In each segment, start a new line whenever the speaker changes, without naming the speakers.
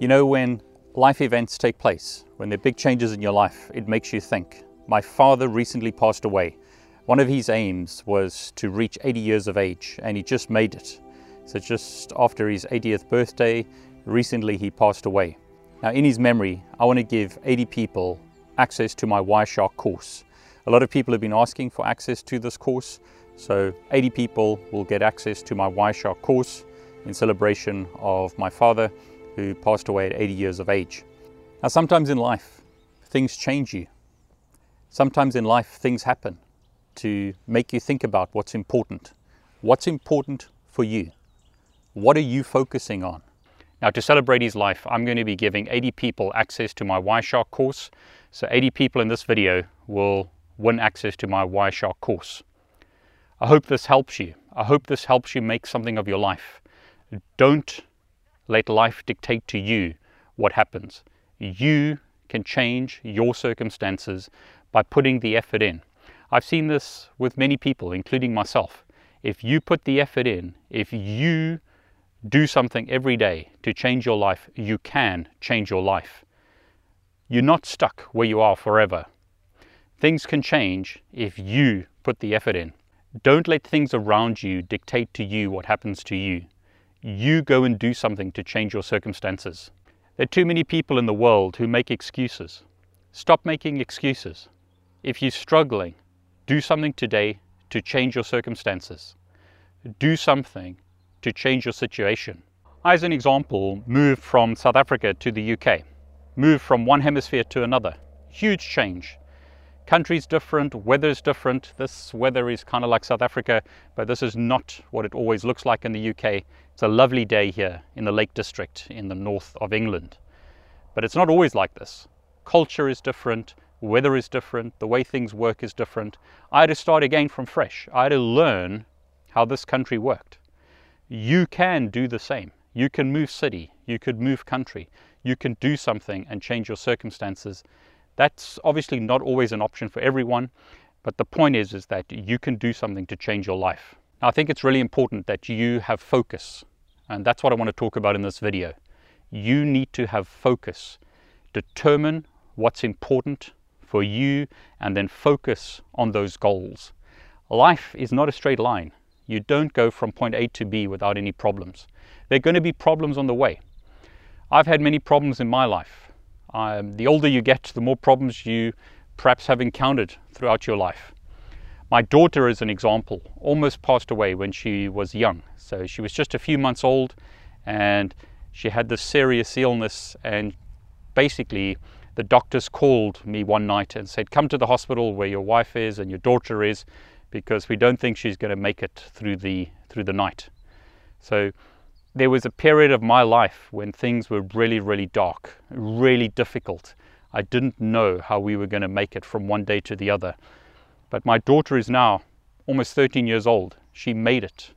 You know, when life events take place, when there are big changes in your life, it makes you think. My father recently passed away. One of his aims was to reach 80 years of age, and he just made it. So, just after his 80th birthday, recently he passed away. Now, in his memory, I want to give 80 people access to my Wireshark course. A lot of people have been asking for access to this course, so 80 people will get access to my Wireshark course in celebration of my father who passed away at 80 years of age. Now, sometimes in life, things change you. Sometimes in life, things happen to make you think about what's important. What's important for you? What are you focusing on? Now, to celebrate his life, I'm going to be giving 80 people access to my Wireshark course. So, 80 people in this video will win access to my Wireshark course. I hope this helps you. I hope this helps you make something of your life. Don't let life dictate to you what happens. You can change your circumstances by putting the effort in. I've seen this with many people, including myself. If you put the effort in, if you do something every day to change your life, you can change your life. You're not stuck where you are forever. Things can change if you put the effort in. Don't let things around you dictate to you what happens to you. You go and do something to change your circumstances. There are too many people in the world who make excuses. Stop making excuses. If you're struggling, do something today to change your circumstances. Do something to change your situation. I, as an example, moved from South Africa to the UK, moved from one hemisphere to another. Huge change country's different, weather's different. This weather is kind of like South Africa, but this is not what it always looks like in the UK. It's a lovely day here in the Lake District in the north of England. But it's not always like this. Culture is different, weather is different, the way things work is different. I had to start again from fresh. I had to learn how this country worked. You can do the same. You can move city, you could move country, you can do something and change your circumstances that's obviously not always an option for everyone, but the point is, is that you can do something to change your life. Now, I think it's really important that you have focus, and that's what I want to talk about in this video. You need to have focus. Determine what's important for you and then focus on those goals. Life is not a straight line. You don't go from point A to B without any problems. There are going to be problems on the way. I've had many problems in my life. Um, the older you get, the more problems you perhaps have encountered throughout your life. My daughter, as an example, almost passed away when she was young. So she was just a few months old and she had this serious illness. And basically, the doctors called me one night and said, Come to the hospital where your wife is and your daughter is because we don't think she's going to make it through the, through the night. So there was a period of my life when things were really, really dark, really difficult. I didn't know how we were going to make it from one day to the other. But my daughter is now almost 13 years old. She made it.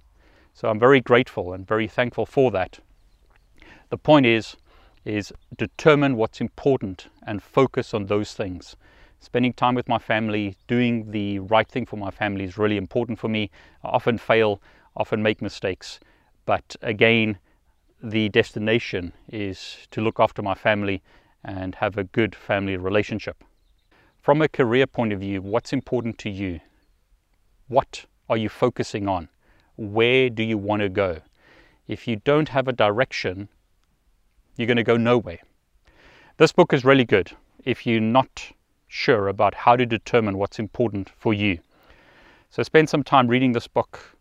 So I'm very grateful and very thankful for that. The point is, is determine what's important and focus on those things. Spending time with my family, doing the right thing for my family is really important for me. I often fail, often make mistakes. But again, the destination is to look after my family and have a good family relationship. From a career point of view, what's important to you? What are you focusing on? Where do you want to go? If you don't have a direction, you're going to go nowhere. This book is really good if you're not sure about how to determine what's important for you. So spend some time reading this book,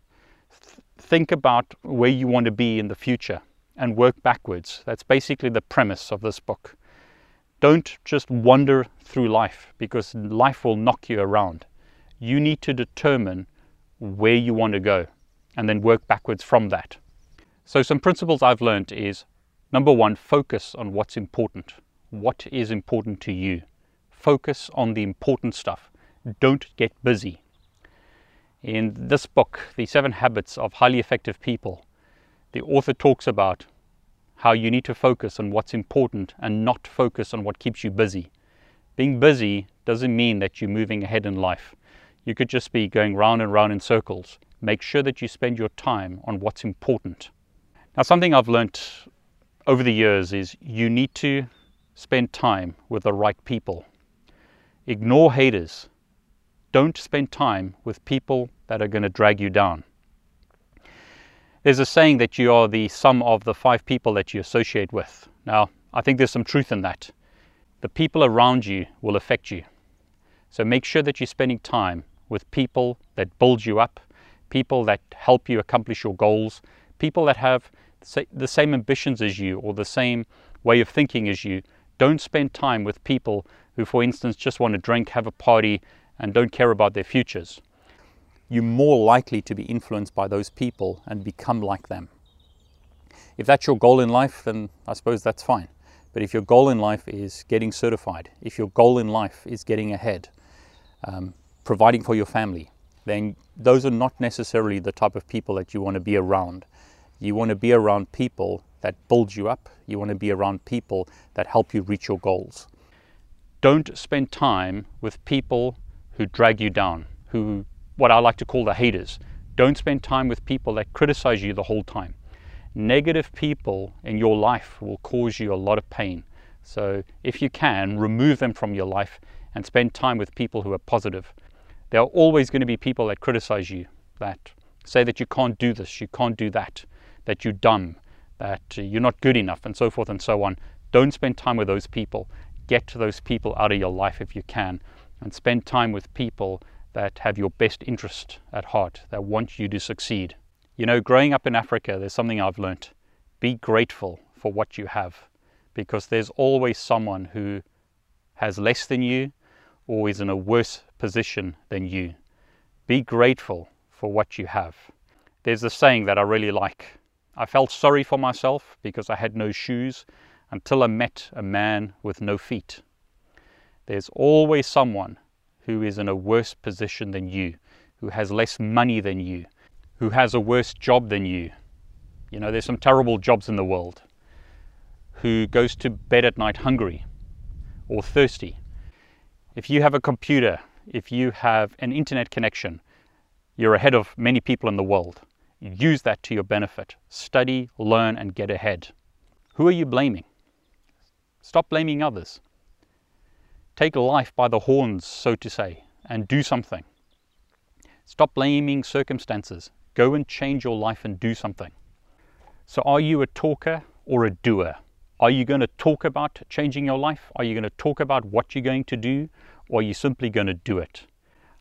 think about where you want to be in the future and work backwards. That's basically the premise of this book. Don't just wander through life because life will knock you around. You need to determine where you want to go and then work backwards from that. So, some principles I've learned is number one, focus on what's important. What is important to you? Focus on the important stuff. Don't get busy. In this book, The Seven Habits of Highly Effective People, the author talks about how you need to focus on what's important and not focus on what keeps you busy. Being busy doesn't mean that you're moving ahead in life. You could just be going round and round in circles. Make sure that you spend your time on what's important. Now, something I've learnt over the years is you need to spend time with the right people. Ignore haters. Don't spend time with people that are going to drag you down. There's a saying that you are the sum of the five people that you associate with. Now, I think there's some truth in that. The people around you will affect you. So make sure that you're spending time with people that build you up, people that help you accomplish your goals, people that have the same ambitions as you or the same way of thinking as you. Don't spend time with people who, for instance, just want to drink, have a party, and don't care about their futures. You're more likely to be influenced by those people and become like them. If that's your goal in life, then I suppose that's fine. But if your goal in life is getting certified, if your goal in life is getting ahead, um, providing for your family, then those are not necessarily the type of people that you want to be around. You want to be around people that build you up. You want to be around people that help you reach your goals. Don't spend time with people who drag you down, who, what I like to call the haters. Don't spend time with people that criticize you the whole time. Negative people in your life will cause you a lot of pain. So, if you can, remove them from your life and spend time with people who are positive. There are always going to be people that criticize you, that say that you can't do this, you can't do that, that you're dumb, that you're not good enough, and so forth and so on. Don't spend time with those people. Get those people out of your life if you can, and spend time with people that have your best interest at heart, that want you to succeed. You know, growing up in Africa, there's something I've learned. Be grateful for what you have, because there's always someone who has less than you or is in a worse position than you. Be grateful for what you have. There's a saying that I really like. I felt sorry for myself because I had no shoes until I met a man with no feet. There's always someone who is in a worse position than you, who has less money than you, who has a worse job than you. You know, there's some terrible jobs in the world. Who goes to bed at night hungry or thirsty. If you have a computer, if you have an internet connection, you're ahead of many people in the world. Use that to your benefit. Study, learn, and get ahead. Who are you blaming? Stop blaming others. Take life by the horns, so to say, and do something. Stop blaming circumstances. Go and change your life and do something. So, are you a talker or a doer? Are you going to talk about changing your life? Are you going to talk about what you're going to do? Or are you simply going to do it?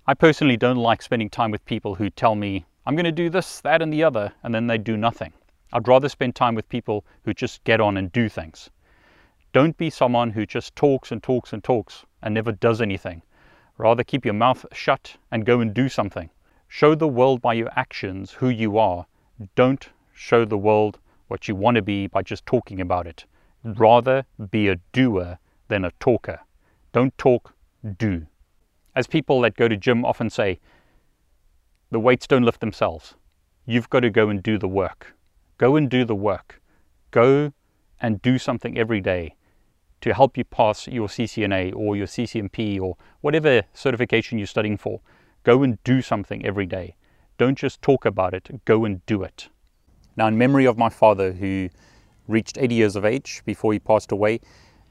I personally don't like spending time with people who tell me, I'm going to do this, that, and the other, and then they do nothing. I'd rather spend time with people who just get on and do things. Don't be someone who just talks and talks and talks and never does anything. Rather keep your mouth shut and go and do something. Show the world by your actions who you are. Don't show the world what you want to be by just talking about it. Rather be a doer than a talker. Don't talk, do. As people that go to gym often say, the weights don't lift themselves. You've got to go and do the work. Go and do the work. Go and do something every day to help you pass your CCNA or your CCNP or whatever certification you're studying for. Go and do something every day. Don't just talk about it, go and do it. Now, in memory of my father, who reached 80 years of age before he passed away,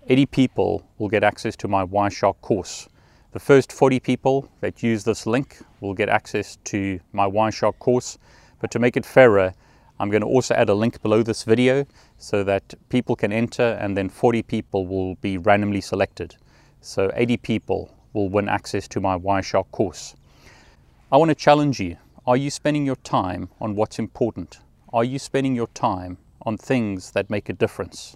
80 people will get access to my Wireshark course. The first 40 people that use this link will get access to my Wireshark course. But to make it fairer, I'm going to also add a link below this video so that people can enter and then 40 people will be randomly selected. So 80 people will win access to my Wireshark course. I want to challenge you. Are you spending your time on what's important? Are you spending your time on things that make a difference.